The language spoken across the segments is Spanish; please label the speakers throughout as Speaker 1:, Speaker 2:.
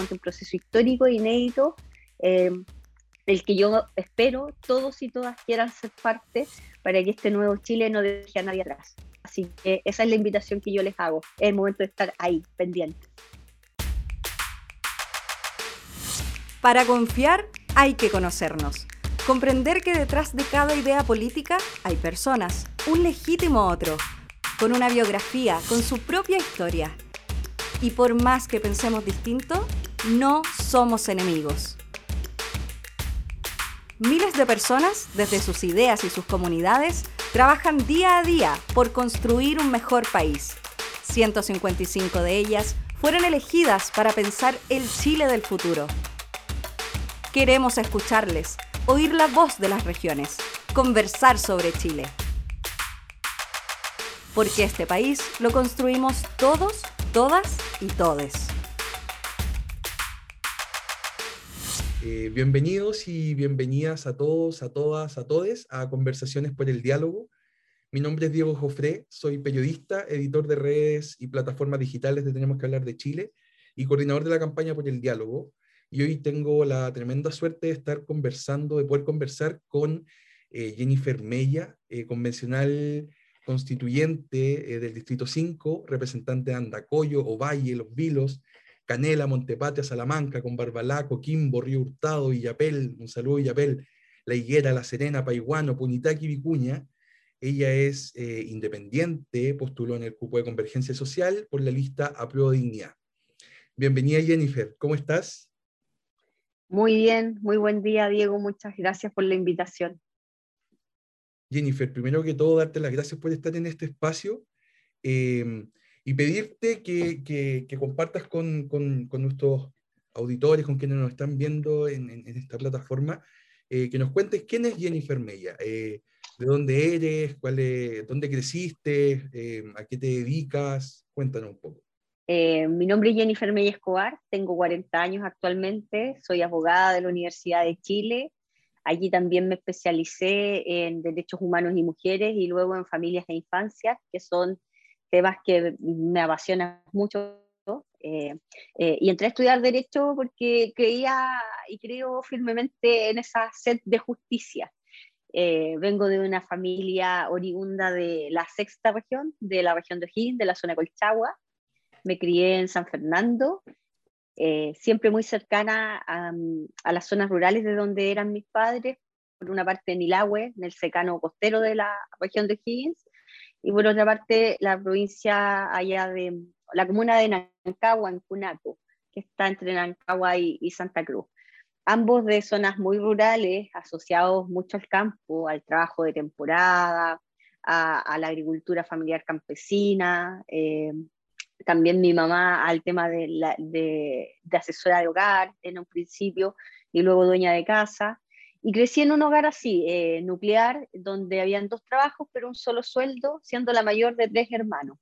Speaker 1: ante un proceso histórico inédito, eh, del que yo espero todos y todas quieran ser parte para que este nuevo Chile no deje a nadie atrás. Así que esa es la invitación que yo les hago. Es el momento de estar ahí, pendiente.
Speaker 2: Para confiar hay que conocernos. Comprender que detrás de cada idea política hay personas, un legítimo otro, con una biografía, con su propia historia. Y por más que pensemos distinto, no somos enemigos. Miles de personas, desde sus ideas y sus comunidades, trabajan día a día por construir un mejor país. 155 de ellas fueron elegidas para pensar el Chile del futuro. Queremos escucharles, oír la voz de las regiones, conversar sobre Chile. Porque este país lo construimos todos, todas y todes.
Speaker 3: Eh, bienvenidos y bienvenidas a todos, a todas, a todes a Conversaciones por el Diálogo. Mi nombre es Diego Jofré, soy periodista, editor de redes y plataformas digitales de Tenemos que hablar de Chile y coordinador de la campaña por el diálogo. Y hoy tengo la tremenda suerte de estar conversando, de poder conversar con eh, Jennifer Mella, eh, convencional constituyente del Distrito 5, representante de Andacoyo, Ovalle, Los Vilos, Canela, Montepatria, Salamanca, con Barbalaco, Quimbo, Río Hurtado, Villapel, un saludo Villapel, La Higuera, La Serena, Paiguano, Punitaqui, Vicuña. Ella es eh, independiente, postuló en el cupo de Convergencia Social por la lista Apruebo Dignidad. Bienvenida Jennifer, ¿cómo estás?
Speaker 1: Muy bien, muy buen día Diego, muchas gracias por la invitación.
Speaker 3: Jennifer, primero que todo, darte las gracias por estar en este espacio. Eh, y pedirte que, que, compartas con, con, con, nuestros auditores, con quienes nos están viendo en, en, esta plataforma, eh, que nos cuentes quién es Jennifer Mella, eh, de dónde eres, cuál es, dónde creciste, eh, a qué te dedicas, cuéntanos un poco.
Speaker 1: mi nombre es Jennifer Mella Escobar, tengo 40 años actualmente, soy abogada de la Universidad de Chile, Allí también me especialicé en derechos humanos y mujeres y luego en familias e infancias, que son temas que me apasionan mucho. Eh, eh, y entré a estudiar Derecho porque creía y creo firmemente en esa sed de justicia. Eh, vengo de una familia oriunda de la sexta región, de la región de O'Higgins, de la zona Colchagua. Me crié en San Fernando, siempre muy cercana a, a, las zonas rurales de donde eran mis padres, por una parte en Ilagüe, en el secano costero de la región de O'Higgins, y por otra parte la provincia allá de la comuna de Nancagua, en Cunaco, que está entre Nancagua y, Santa Cruz. Ambos de zonas muy rurales, asociados mucho al campo, al trabajo de temporada, a, la agricultura familiar campesina, eh, también mi mamá al tema de, de, de, asesora de hogar en un principio y luego dueña de casa. Y crecí en un hogar así, eh, nuclear, donde habían dos trabajos, pero un solo sueldo, siendo la mayor de tres hermanos.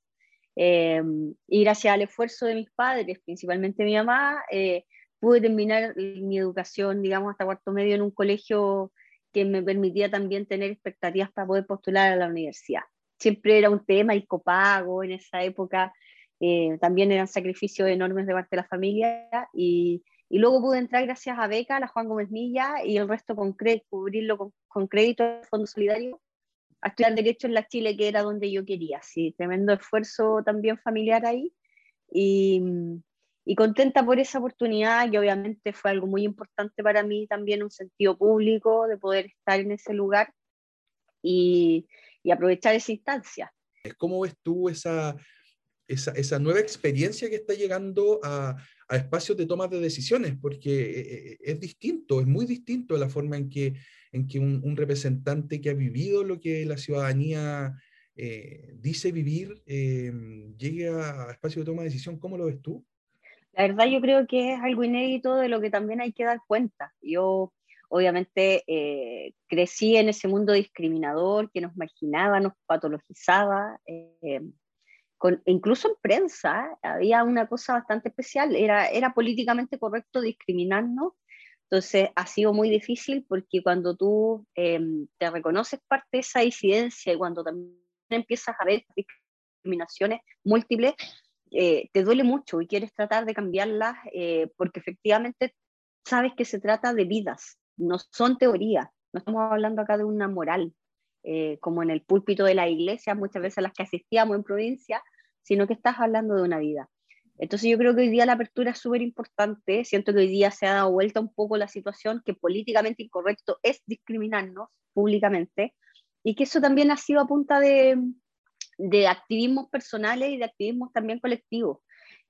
Speaker 1: Eh, y gracias al esfuerzo de mis padres, principalmente mi mamá, eh, pude terminar mi educación, digamos, hasta cuarto medio en un colegio que me permitía también tener expectativas para poder postular a la universidad. Siempre era un tema el copago en esa época, también eran sacrificios enormes de parte de la familia y, y luego pude entrar gracias a beca, a la Juan Gómez Milla, y el resto con cubrirlo con, crédito del Fondo Solidario, a estudiar Derecho en la Chile, que era donde yo quería. Sí, tremendo esfuerzo también familiar ahí. Y, y contenta por esa oportunidad, que obviamente fue algo muy importante para mí también, un sentido público de poder estar en ese lugar y, y aprovechar esa instancia.
Speaker 3: ¿Cómo ves tú esa, esa, esa nueva experiencia que está llegando a, a espacios de toma de decisiones, porque eh, eh, es distinto, es muy distinto la forma en que, en que un, representante que ha vivido lo que la ciudadanía eh, dice vivir llegue a, espacios de toma de decisión. ¿Cómo lo ves tú?
Speaker 1: La verdad yo creo que es algo inédito de lo que también hay que dar cuenta. Yo obviamente crecí en ese mundo discriminador que nos marginaba, nos patologizaba incluso en prensa había una cosa bastante especial, era, era políticamente correcto discriminarnos, entonces ha sido muy difícil porque cuando tú em, te reconoces parte de esa disidencia y cuando también empiezas a ver discriminaciones múltiples, eh, te duele mucho y quieres tratar de cambiarlas eh, porque efectivamente sabes que se trata de vidas, no son teorías, no estamos hablando acá de una moral, eh, como en el púlpito de la iglesia, muchas veces a las que asistíamos en provincia, sino que estás hablando de una vida. Entonces yo creo que hoy día la apertura es súper importante, siento que hoy día se ha dado vuelta un poco la situación que políticamente incorrecto es discriminarnos públicamente y que eso también ha sido a punta de, de activismos personales y de activismos también colectivos.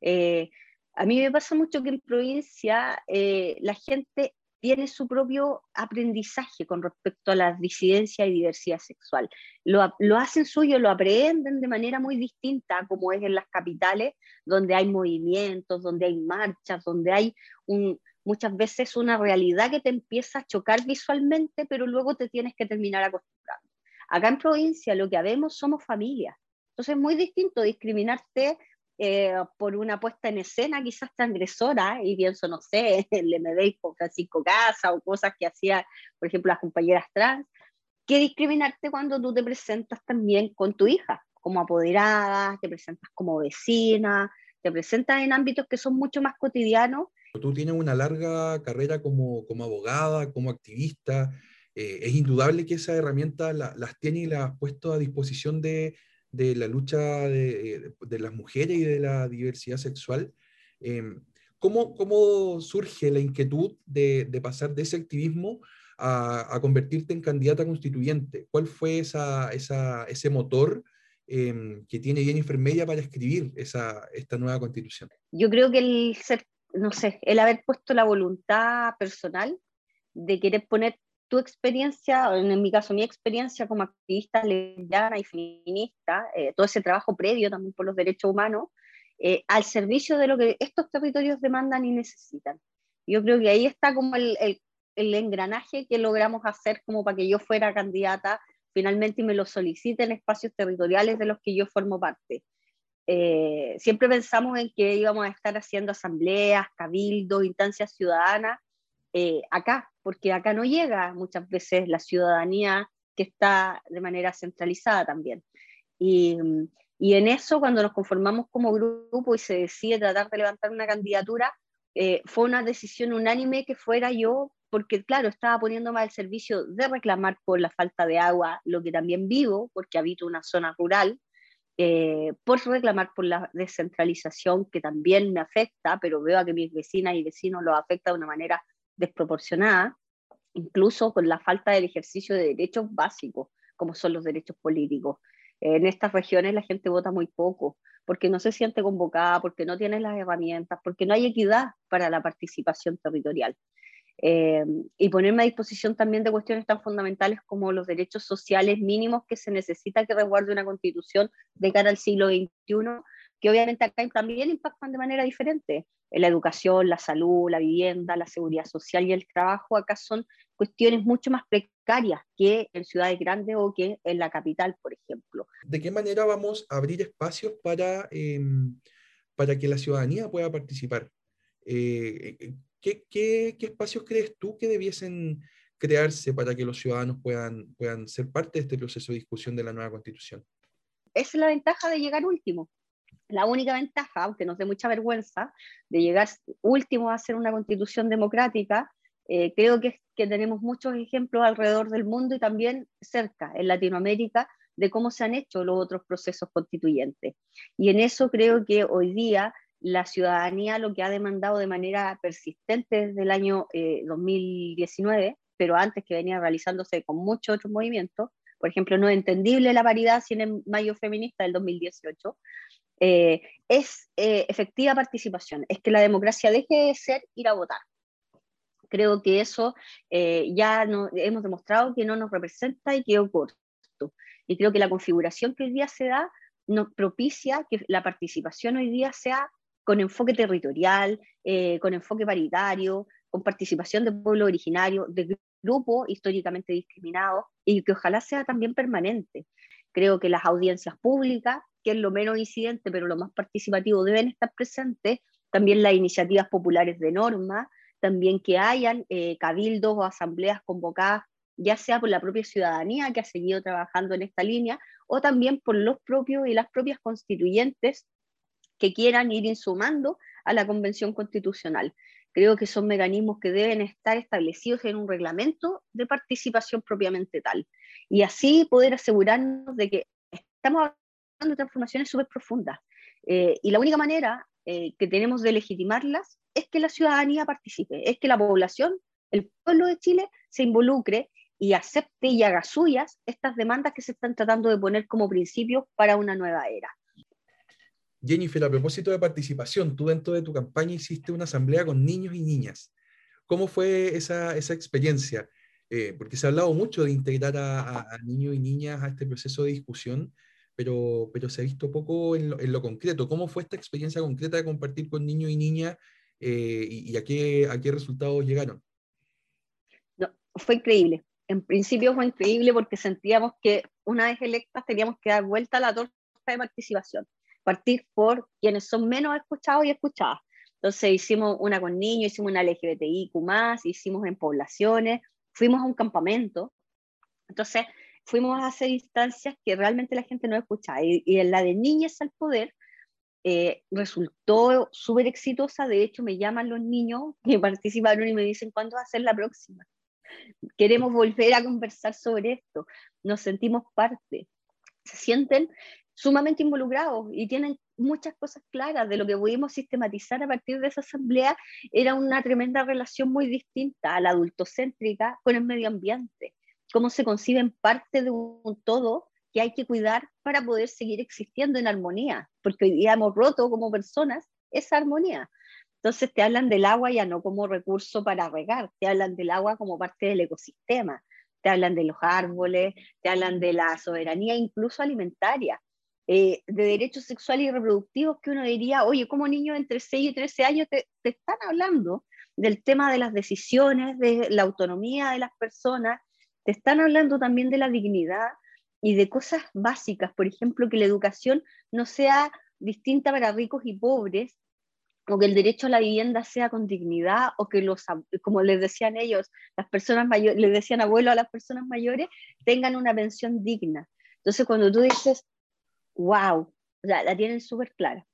Speaker 1: Eh, a mí me pasa mucho que en provincia eh, la gente tiene su propio aprendizaje con respecto a la disidencia y diversidad sexual. Lo, lo, hacen suyo, lo aprenden de manera muy distinta, como es en las capitales, donde hay movimientos, donde hay marchas, donde hay muchas veces una realidad que te empieza a chocar visualmente, pero luego te tienes que terminar acostumbrando. Acá en provincia lo que habemos somos familias. Entonces es muy distinto discriminarte eh, por una puesta en escena quizás transgresora, y pienso, no sé, el MD con Francisco Casa o cosas que hacía, por ejemplo, las compañeras trans, que discriminarte cuando tú te presentas también con tu hija, como apoderada, te presentas como vecina, te presentas en ámbitos que son mucho más cotidianos.
Speaker 3: Tú tienes una larga carrera como, como abogada, como activista. Eh, es indudable que esa herramienta las tiene y las has puesto a disposición de, de la lucha de, de, las mujeres y de la diversidad sexual. Em, ¿cómo, ¿cómo, surge la inquietud de, de pasar de ese activismo a, a, convertirte en candidata constituyente? ¿Cuál fue esa, esa, ese motor eh, que tiene Jennifer Media para escribir esa, esta nueva constitución?
Speaker 1: Yo creo que el ser, no sé, el haber puesto la voluntad personal de querer poner tu experiencia, en mi caso mi experiencia como activista lesbiana y feminista, eh, todo ese trabajo previo también por los derechos humanos, eh, al servicio de lo que estos territorios demandan y necesitan. Yo creo que ahí está como el, el, el engranaje que logramos hacer como para que yo fuera candidata finalmente y me lo soliciten espacios territoriales de los que yo formo parte. Eh, siempre pensamos en que íbamos a estar haciendo asambleas, cabildos, instancias ciudadanas, eh, acá, porque acá no llega muchas veces la ciudadanía que está de manera centralizada también. Y, y en eso, cuando nos conformamos como grupo y se decide tratar de levantar una candidatura, eh, fue una decisión unánime que fuera yo, porque claro, estaba poniéndome al servicio de reclamar por la falta de agua, lo que también vivo, porque habito una zona rural, eh, por reclamar por la descentralización que también me afecta, pero veo a que mis vecinas y vecinos lo afecta de una manera desproporcionada, incluso con la falta del ejercicio de derechos básicos, como son los derechos políticos. En estas regiones la gente vota muy poco, porque no se siente convocada, porque no tiene las herramientas, porque no hay equidad para la participación territorial. Eh, y ponerme a disposición también de cuestiones tan fundamentales como los derechos sociales mínimos que se necesita que resguarde una constitución de cara al siglo XXI, que obviamente acá también impactan de manera diferente la educación, la salud, la vivienda, la seguridad social y el trabajo acá son cuestiones mucho más precarias que en ciudades grandes o que en la capital, por ejemplo.
Speaker 3: ¿De qué manera vamos a abrir espacios para, em, para que la ciudadanía pueda participar? Eh, eh, ¿qué, qué, qué, espacios crees tú que debiesen crearse para que los ciudadanos puedan, puedan ser parte de este proceso de discusión de la nueva constitución?
Speaker 1: Esa es la ventaja de llegar último la única ventaja, aunque nos dé mucha vergüenza, de llegar último a hacer una constitución democrática, eh, creo que, que tenemos muchos ejemplos alrededor del mundo y también cerca, en Latinoamérica, de cómo se han hecho los otros procesos constituyentes. Y en eso creo que hoy día la ciudadanía lo que ha demandado de manera persistente desde el año 2019, eh, pero antes que venía realizándose con muchos otros movimientos, por ejemplo, no es entendible la paridad sin el mayo feminista del 2018, eh, es eh, efectiva participación, es que la democracia deje de ser ir a votar. Creo que eso eh, ya no, hemos demostrado que no nos representa y que ocurre. Y creo que la configuración que hoy día se da nos propicia que la participación hoy día sea con enfoque territorial, con enfoque paritario, con participación de pueblo originario, de grupos históricamente discriminados y que ojalá sea también permanente. Creo que las audiencias públicas que es lo menos incidente, pero lo más participativo, deben estar presentes, también las iniciativas populares de norma, también que hayan eh, cabildos o asambleas convocadas, ya sea por la propia ciudadanía que ha seguido trabajando en esta línea, o también por los propios y las propias constituyentes que quieran ir insumando a la Convención Constitucional. Creo que son mecanismos que deben estar establecidos en un reglamento de participación propiamente tal. Y así poder asegurarnos de que estamos de transformaciones súper profundas. Eh, y la única manera eh, que tenemos de legitimarlas es que la ciudadanía participe, es que la población, el pueblo de Chile, se involucre y acepte y haga suyas estas demandas que se están tratando de poner como principios para una nueva era.
Speaker 3: Jennifer, a propósito de participación, tú dentro de tu campaña hiciste una asamblea con niños y niñas. ¿Cómo fue esa, esa experiencia? Eh, porque se ha hablado mucho de integrar a, niños y niñas a este proceso de discusión, pero, pero se ha visto poco en lo, en lo, concreto. ¿Cómo fue esta experiencia concreta de compartir con niños y niñas eh, y, a, qué, a qué resultados llegaron?
Speaker 1: No, fue increíble. En principio fue increíble porque sentíamos que una vez electas teníamos que dar vuelta a la torta de participación partir por quienes son menos escuchados y escuchadas. Entonces hicimos una con niños, hicimos una LGBTIQ hicimos en poblaciones, fuimos a un campamento. Entonces fuimos a hacer instancias que realmente la gente no escuchaba. Y, y en la de Niñas al Poder eh, resultó súper exitosa. De hecho, me llaman los niños que participaron y me dicen, ¿cuándo va a ser la próxima? Queremos volver a conversar sobre esto. Nos sentimos parte. Se sienten sumamente involucrados y tienen muchas cosas claras de lo que pudimos sistematizar a partir de esa asamblea, era una tremenda relación muy distinta a la adultocéntrica con el medio ambiente, cómo se conciben parte de un todo que hay que cuidar para poder seguir existiendo en armonía, porque hoy día hemos roto como personas esa armonía. Entonces te hablan del agua ya no como recurso para regar, te hablan del agua como parte del ecosistema, te hablan de los árboles, te hablan de la soberanía incluso alimentaria. Eh, de derechos sexuales y reproductivos que uno diría, oye, como niños entre 6 y 13 años te, te están hablando del tema de las decisiones, de la autonomía de las personas, te están hablando también de la dignidad y de cosas básicas, por ejemplo, que la educación no sea distinta para ricos y pobres, o que el derecho a la vivienda sea con dignidad, o que los, como les decían ellos, las personas mayores, les decían abuelo a las personas mayores, tengan una pensión digna. Entonces, cuando tú dices, wow, la tienen súper clara.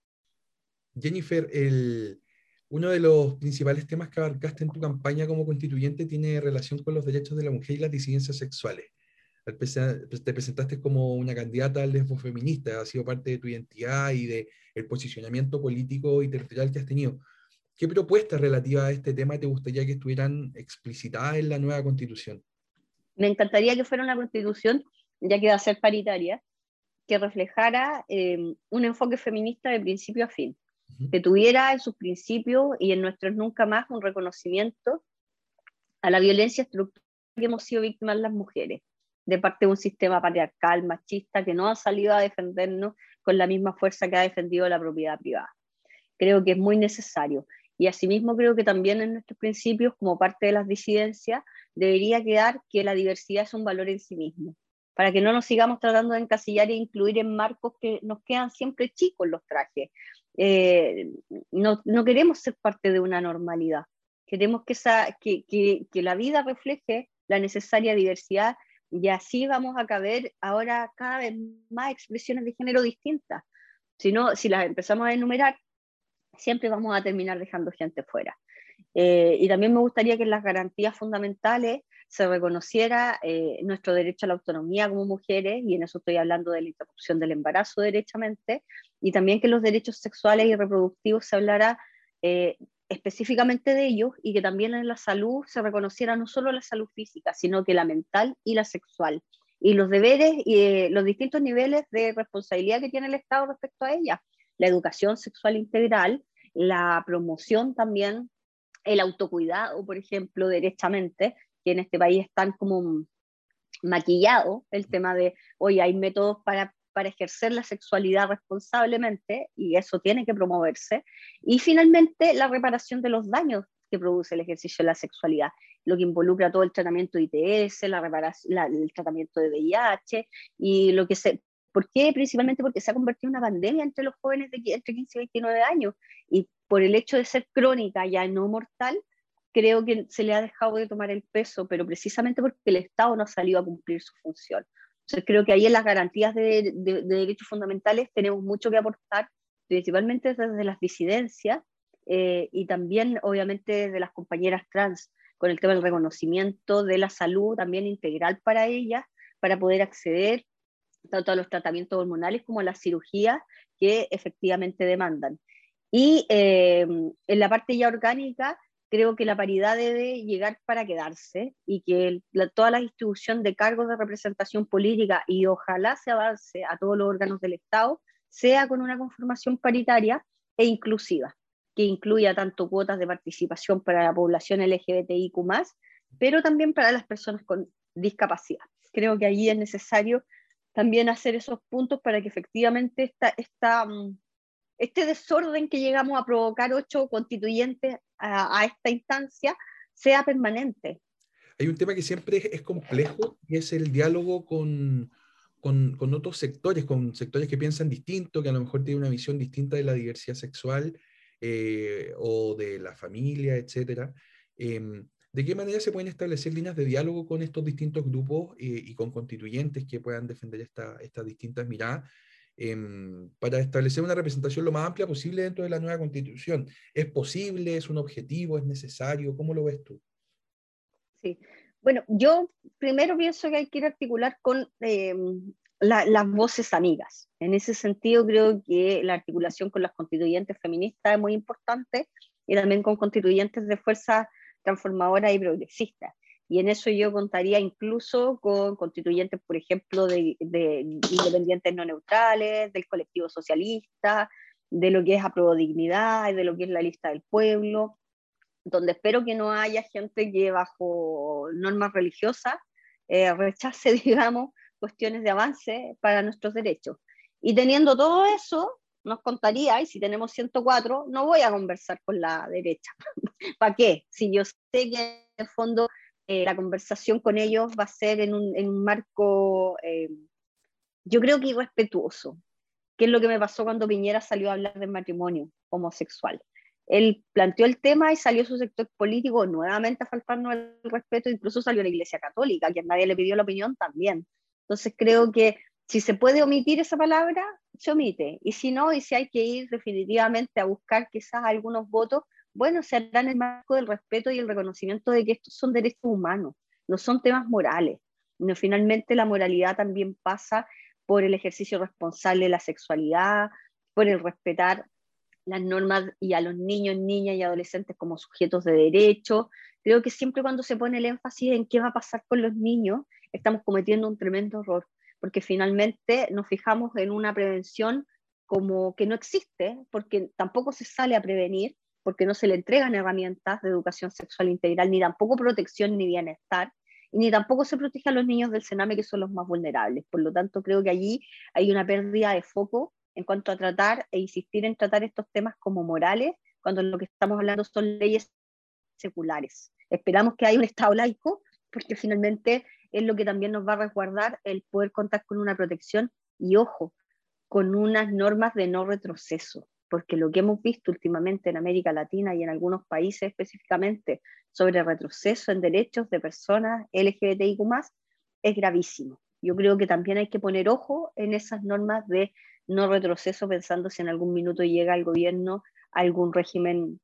Speaker 3: Jennifer, el, uno de los principales temas que abarcaste en tu campaña como constituyente tiene relación con los derechos de la mujer y las disidencias sexuales. Te presentaste como una candidata al lesbo feminista, ha sido parte de tu identidad y del el posicionamiento político y territorial que has tenido. ¿Qué propuestas relativas a este tema te gustaría que estuvieran explicitadas en la nueva constitución?
Speaker 1: Me encantaría que fuera una constitución, ya que va a ser paritaria, que reflejara eh, un enfoque feminista de principio a fin, que tuviera en sus principios y en nuestros nunca más un reconocimiento a la violencia estructural que hemos sido víctimas las mujeres, de parte de un sistema patriarcal, machista, que no ha salido a defendernos con la misma fuerza que ha defendido la propiedad privada. Creo que es muy necesario. Y asimismo creo que también en nuestros principios, como parte de las disidencias, debería quedar que la diversidad es un valor en sí mismo para que no nos sigamos tratando de encasillar e incluir en marcos que nos quedan siempre chicos los trajes. Eh, no, no, queremos ser parte de una normalidad, queremos que, esa, que, que, que, la vida refleje la necesaria diversidad y así vamos a caber ahora cada vez más expresiones de género distintas. Si, no, si las empezamos a enumerar, siempre vamos a terminar dejando gente fuera. Eh, y también me gustaría que las garantías fundamentales se reconociera eh, nuestro derecho a la autonomía como mujeres, y en eso estoy hablando de la interrupción del embarazo derechamente, y también que los derechos sexuales y reproductivos se hablara eh, específicamente de ellos y que también en la salud se reconociera no solo la salud física, sino que la mental y la sexual, y los deberes y eh, los distintos niveles de responsabilidad que tiene el Estado respecto a ella, la educación sexual integral, la promoción también el autocuidado, por ejemplo, derechamente, que en este país están como maquillado el tema de, oye, hay métodos para, para ejercer la sexualidad responsablemente y eso tiene que promoverse. Y finalmente, la reparación de los daños que produce el ejercicio de la sexualidad, lo que involucra todo el tratamiento de ITS, la reparación, el tratamiento de VIH y lo que se... ¿Por qué? Principalmente porque se ha convertido en una pandemia entre los jóvenes de entre 15 y 29 años y por el hecho de ser crónica ya no mortal, creo que se le ha dejado de tomar el peso, pero precisamente porque el Estado no ha salido a cumplir su función. Entonces creo que ahí en las garantías de, derechos fundamentales tenemos mucho que aportar principalmente desde las disidencias eh, y también obviamente desde las compañeras trans, con el tema del reconocimiento de la salud también integral para ellas, para poder acceder tanto a los tratamientos hormonales como a las cirugías que efectivamente demandan. Y eh, en la parte ya orgánica, creo que la paridad debe llegar para quedarse y que toda la distribución de cargos de representación política y ojalá se avance a todos los órganos del Estado sea con una conformación paritaria e inclusiva, que incluya tanto cuotas de participación para la población LGBTIQ, pero también para las personas con discapacidad. Creo que allí es necesario también hacer esos puntos para que efectivamente esta, esta mm, este desorden que llegamos a provocar ocho constituyentes a, esta instancia sea permanente.
Speaker 3: Hay un tema que siempre es, complejo y es el diálogo con, con, con, otros sectores, con sectores que piensan distinto, que a lo mejor tienen una visión distinta de la diversidad sexual eh, o de la familia, etc. Em, ¿De qué manera se pueden establecer líneas de diálogo con estos distintos grupos eh, y con constituyentes que puedan defender esta, estas distintas miradas? Em, para establecer una representación lo más amplia posible dentro de la nueva constitución. ¿Es posible? ¿Es un objetivo? ¿Es necesario? ¿Cómo lo ves tú?
Speaker 1: Sí, bueno, yo primero pienso que hay que articular con em, las voces amigas. En ese sentido, creo que la articulación con las constituyentes feministas es muy importante y también con constituyentes de fuerzas transformadoras y progresistas. Y en eso yo contaría incluso con constituyentes, por ejemplo, de, independientes no neutrales, del colectivo socialista, de lo que es Dignidad, de lo que es la lista del pueblo, donde espero que no haya gente que bajo normas religiosas eh, rechace, digamos, cuestiones de avance para nuestros derechos. Y teniendo todo eso, nos contaría, y si tenemos 104, no voy a conversar con la derecha. ¿Para qué? Si yo sé que en el fondo eh, la conversación con ellos va a ser en un, marco, eh, yo creo que irrespetuoso, que es lo que me pasó cuando Piñera salió a hablar del matrimonio homosexual. Él planteó el tema y salió su sector político nuevamente a faltarnos el respeto, incluso salió la Iglesia Católica, que nadie le pidió la opinión también. Entonces creo que si se puede omitir esa palabra, se omite. Y si no, y si hay que ir definitivamente a buscar quizás algunos votos, bueno, se hará en el marco del respeto y el reconocimiento de que estos son derechos humanos, no son temas morales. No, finalmente la moralidad también pasa por el ejercicio responsable de la sexualidad, por el respetar las normas y a los niños, niñas y adolescentes como sujetos de derecho. Creo que siempre cuando se pone el énfasis en qué va a pasar con los niños, estamos cometiendo un tremendo error, porque finalmente nos fijamos en una prevención como que no existe, porque tampoco se sale a prevenir, porque no se le entregan herramientas de educación sexual integral, ni tampoco protección ni bienestar, y ni tampoco se protege a los niños del Sename, que son los más vulnerables. Por lo tanto, creo que allí hay una pérdida de foco en cuanto a tratar e insistir en tratar estos temas como morales, cuando lo que estamos hablando son leyes seculares. Esperamos que haya un Estado laico, porque finalmente es lo que también nos va a resguardar el poder contar con una protección y, ojo, con unas normas de no retroceso porque lo que hemos visto últimamente en América Latina y en algunos países específicamente sobre retroceso en derechos de personas LGBTIQ es gravísimo. Yo creo que también hay que poner ojo en esas normas de no retroceso pensando si en algún minuto llega al gobierno algún régimen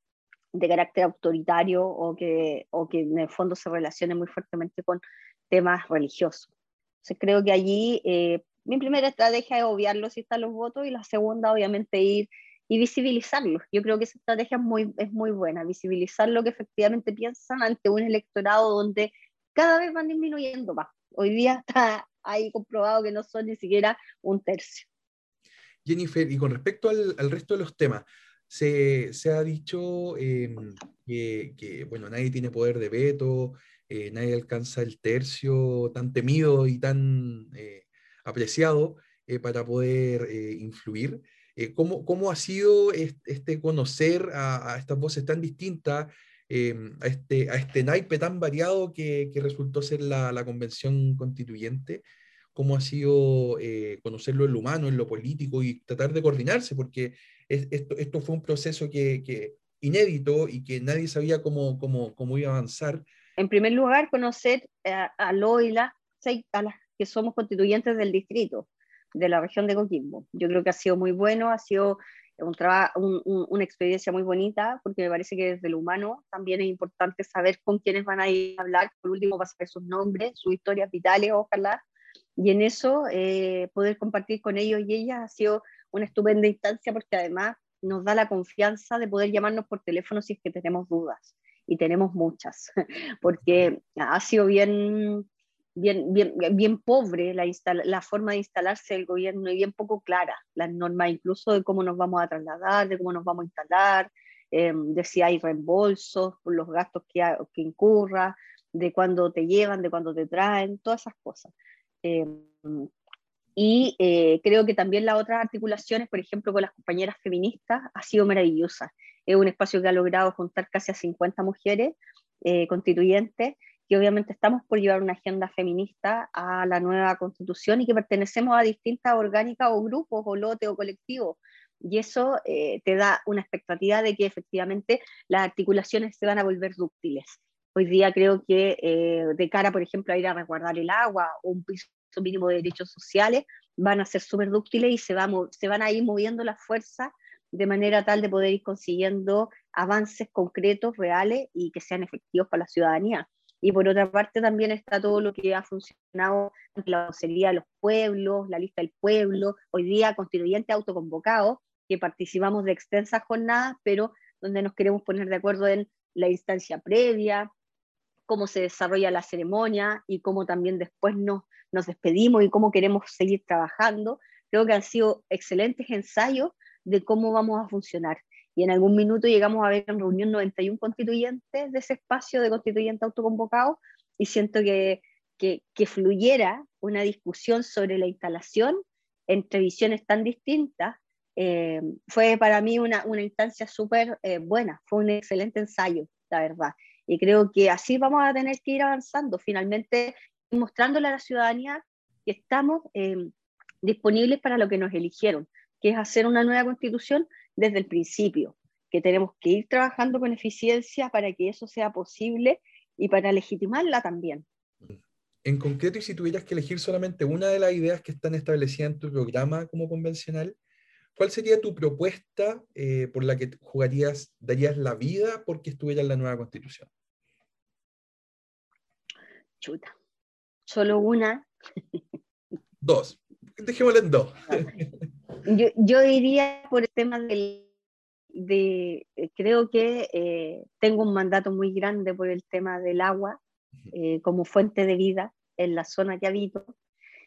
Speaker 1: de carácter autoritario o que, o que en el fondo se relacione muy fuertemente con temas religiosos. Entonces creo que allí eh, mi primera estrategia es obviarlo si están los votos y la segunda obviamente ir y visibilizarlos. Yo creo que esa estrategia es muy, es muy buena, visibilizar lo que efectivamente piensan ante un electorado donde cada vez van disminuyendo más. Hoy día está ahí comprobado que no son ni siquiera un tercio.
Speaker 3: Jennifer, y con respecto al, al resto de los temas, se, se ha dicho em, que, que, bueno, nadie tiene poder de veto, eh, nadie alcanza el tercio tan temido y tan eh, apreciado eh, para poder influir. Eh, ¿cómo, ¿cómo, ha sido este, conocer a, estas voces tan distintas, em, a, este, a este naipe tan variado que, que resultó ser la, la, convención constituyente? ¿Cómo ha sido eh, conocerlo en lo humano, en lo político y tratar de coordinarse? Porque esto, esto fue un proceso que, que, inédito y que nadie sabía cómo, cómo, cómo iba a avanzar.
Speaker 1: En primer lugar, conocer a, a Loila, a las que somos constituyentes del distrito de la región de Coquimbo. Yo creo que ha sido muy bueno, ha sido un una experiencia muy bonita, porque me parece que desde lo humano también es importante saber con quiénes van a ir a hablar, por último, para saber sus nombres, sus historias vitales, ojalá, y en eso eh, poder compartir con ellos y ellas ha sido una estupenda instancia porque además nos da la confianza de poder llamarnos por teléfono si es que tenemos dudas, y tenemos muchas, porque ha sido bien bien, bien, bien pobre la, forma de instalarse del gobierno y bien poco clara las normas, incluso de cómo nos vamos a trasladar, de cómo nos vamos a instalar, em, de si hay reembolsos por los gastos que, que incurra, de cuándo te llevan, de cuándo te traen, todas esas cosas. Em, y eh, creo que también las otras articulaciones, por ejemplo, con las compañeras feministas, ha sido maravillosa. Es un espacio que ha logrado juntar casi a 50 mujeres eh, constituyentes que obviamente estamos por llevar una agenda feminista a la nueva constitución y que pertenecemos a distintas orgánicas o grupos o lotes o colectivos. Y eso eh, te da una expectativa de que efectivamente las articulaciones se van a volver dúctiles. Hoy día creo que eh, de cara, por ejemplo, a ir a resguardar el agua o un piso mínimo de derechos sociales, van a ser súper dúctiles y se, se van a ir moviendo las fuerzas de manera tal de poder ir consiguiendo avances concretos, reales y que sean efectivos para la ciudadanía. Y por otra parte también está todo lo que ha funcionado, la vocería de los pueblos, la lista del pueblo, hoy día constituyente autoconvocado, que participamos de extensas jornadas, pero donde nos queremos poner de acuerdo en la instancia previa, cómo se desarrolla la ceremonia y cómo también después nos, nos despedimos y cómo queremos seguir trabajando. Creo que han sido excelentes ensayos de cómo vamos a funcionar y en algún minuto llegamos a ver en reunión 91 constituyentes de ese espacio de constituyentes autoconvocados y siento que, que, que, fluyera una discusión sobre la instalación entre visiones tan distintas. Eh, fue para mí una, una instancia súper eh, buena, fue un excelente ensayo, la verdad. Y creo que así vamos a tener que ir avanzando, finalmente mostrándole a la ciudadanía que estamos eh, disponibles para lo que nos eligieron, que es hacer una nueva constitución desde el principio, que tenemos que ir trabajando con eficiencia para que eso sea posible y para legitimarla también.
Speaker 3: En concreto, y si tuvieras que elegir solamente una de las ideas que están establecidas en tu programa como convencional, ¿cuál sería tu propuesta eh, por la que jugarías, darías la vida porque estuviera en la nueva constitución?
Speaker 1: Chuta. Solo una.
Speaker 3: Dos. Dejémosla en dos.
Speaker 1: Yo, yo diría por el tema del, de, eh, creo que eh, tengo un mandato muy grande por el tema del agua eh, como fuente de vida en la zona que habito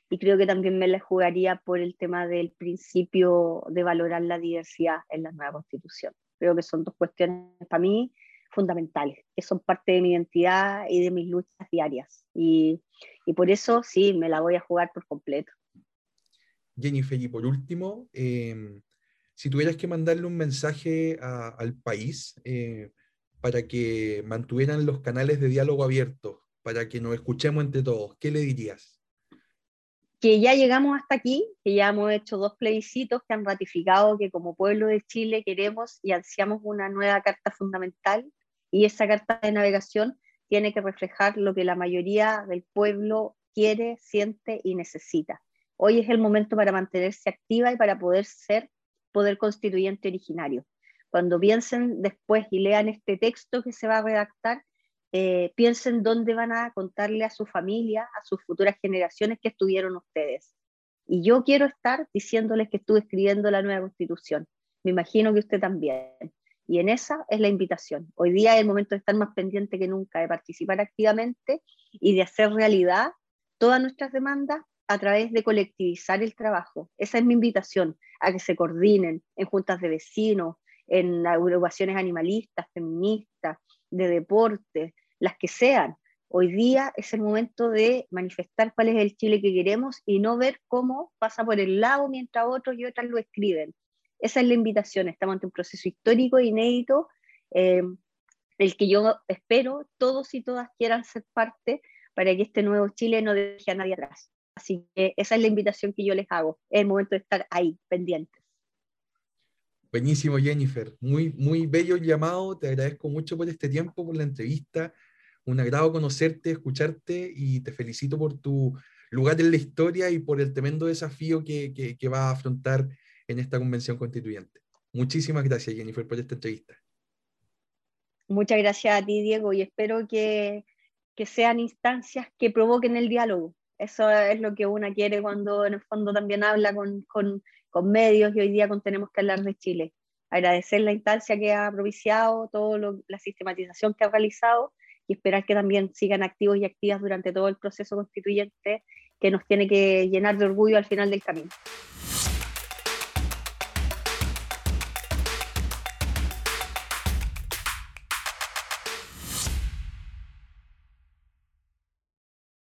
Speaker 1: y creo que también me la jugaría por el tema del principio de valorar la diversidad en la nueva constitución. Creo que son dos cuestiones para mí fundamentales, que son parte de mi identidad y de mis luchas diarias. Y, y por eso sí, me la voy a jugar por completo.
Speaker 3: Jennifer, y por último, em, si tuvieras que mandarle un mensaje al país eh, para que mantuvieran los canales de diálogo abiertos, para que nos escuchemos entre todos, ¿qué le dirías?
Speaker 1: Que ya llegamos hasta aquí, que ya hemos hecho dos plebiscitos que han ratificado que como pueblo de Chile queremos y ansiamos una nueva carta fundamental y esa carta de navegación tiene que reflejar lo que la mayoría del pueblo quiere, siente y necesita Hoy es el momento para mantenerse activa y para poder ser poder constituyente originario. Cuando piensen después y lean este texto que se va a redactar, eh, piensen dónde van a contarle a su familia, a sus futuras generaciones que estuvieron ustedes. Y yo quiero estar diciéndoles que estuve escribiendo la nueva constitución. Me imagino que usted también. Y en esa es la invitación. Hoy día es el momento de estar más pendiente que nunca, de participar activamente y de hacer realidad todas nuestras demandas a través de colectivizar el trabajo. Esa es mi invitación, a que se coordinen en juntas de vecinos, en agrupaciones animalistas, feministas, de deporte, las que sean. Hoy día es el momento de manifestar cuál es el Chile que queremos y no ver cómo pasa por el lado mientras otros y otras lo escriben. Esa es la invitación. Estamos ante un proceso histórico inédito, eh, el que yo espero todos y todas quieran ser parte para que este nuevo Chile no deje a nadie atrás. Así que esa es la invitación que yo les hago. Es el momento de estar ahí, pendientes.
Speaker 3: Buenísimo, Jennifer. Muy, muy bello el llamado. Te agradezco mucho por este tiempo, por la entrevista. Un agrado conocerte, escucharte y te felicito por tu lugar en la historia y por el tremendo desafío que, que, que vas a afrontar en esta convención constituyente. Muchísimas gracias, Jennifer, por esta entrevista.
Speaker 1: Muchas gracias a ti, Diego, y espero que, que sean instancias que provoquen el diálogo. Eso es lo que una quiere cuando en el fondo también habla con, con, medios y hoy día con Tenemos que hablar de Chile. Agradecer la instancia que ha propiciado, toda la sistematización que ha realizado y esperar que también sigan activos y activas durante todo el proceso constituyente que nos tiene que llenar de orgullo al final del camino.